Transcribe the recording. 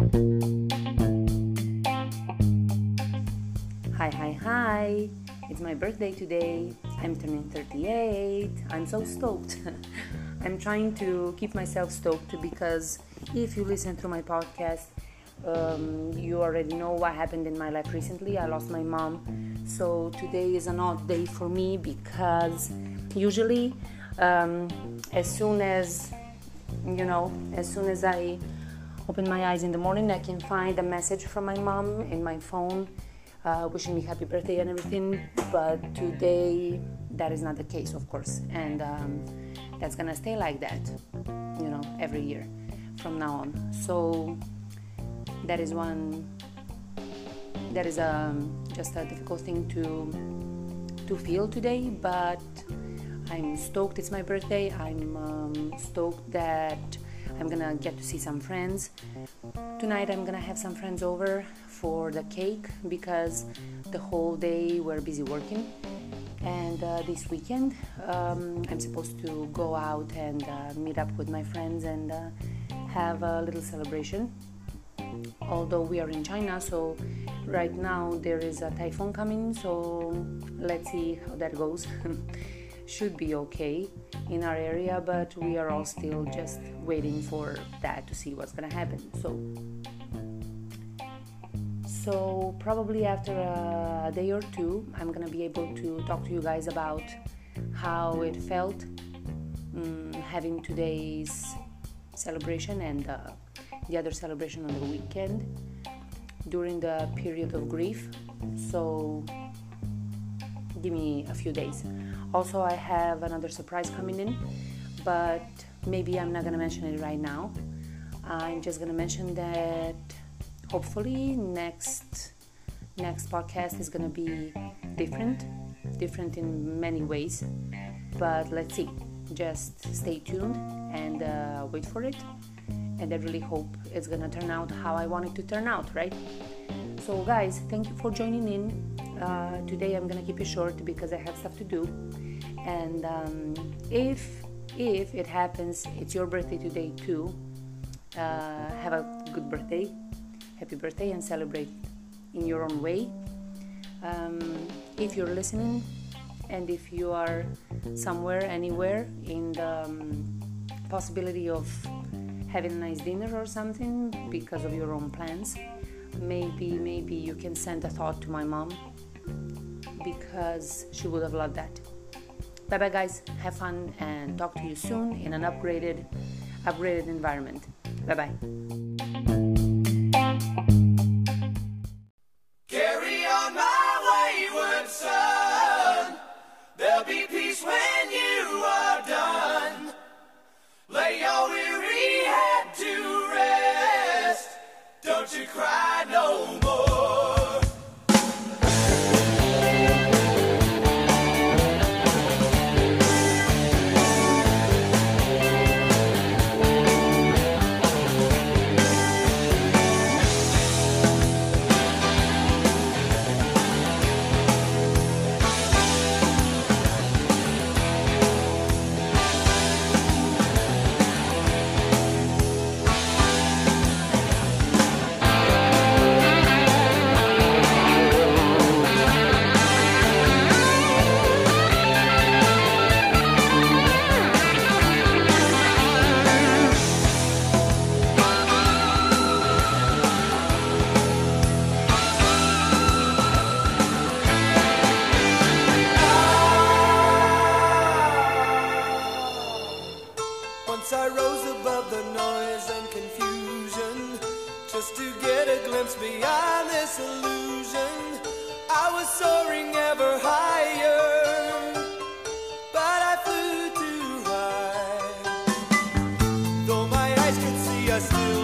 Hi, hi, hi! It's my birthday today. I'm turning 38. I'm so stoked. I'm trying to keep myself stoked because if you listen to my podcast, um, you already know what happened in my life recently. I lost my mom. So today is an odd day for me because usually, um, as soon as you know, as soon as I open my eyes in the morning, I can find a message from my mom in my phone uh, wishing me happy birthday and everything. But today, that is not the case, of course, and um, that's gonna stay like that, you know, every year from now on. So that is one. That is um, just a difficult thing to to feel today, but I'm stoked. It's my birthday. I'm um, stoked that I'm gonna get to see some friends. Tonight I'm gonna have some friends over for the cake because the whole day we're busy working. And uh, this weekend um, I'm supposed to go out and uh, meet up with my friends and uh, have a little celebration. Although we are in China, so right now there is a typhoon coming, so let's see how that goes. Should be okay in our area, but we are all still just waiting for that to see what's gonna happen. So, so probably after a day or two, I'm gonna be able to talk to you guys about how it felt um, having today's celebration and uh, the other celebration on the weekend during the period of grief. So, give me a few days. Also, I have another surprise coming in, but maybe I'm not gonna mention it right now. I'm just gonna mention that hopefully next next podcast is gonna be different, different in many ways. But let's see. Just stay tuned and uh, wait for it. And I really hope it's gonna turn out how I want it to turn out, right? So, guys, thank you for joining in. Uh, today I'm gonna keep it short because I have stuff to do. And um, if if it happens, it's your birthday today too. Uh, have a good birthday, happy birthday, and celebrate in your own way. Um, if you're listening, and if you are somewhere, anywhere in the um, possibility of having a nice dinner or something because of your own plans, maybe maybe you can send a thought to my mom because she would have loved that. Bye bye guys, have fun and talk to you soon in an upgraded upgraded environment. Bye bye. Carry on Once I rose above the noise and confusion just to get a glimpse beyond this illusion. I was soaring ever higher, but I flew too high. Though my eyes could see, I still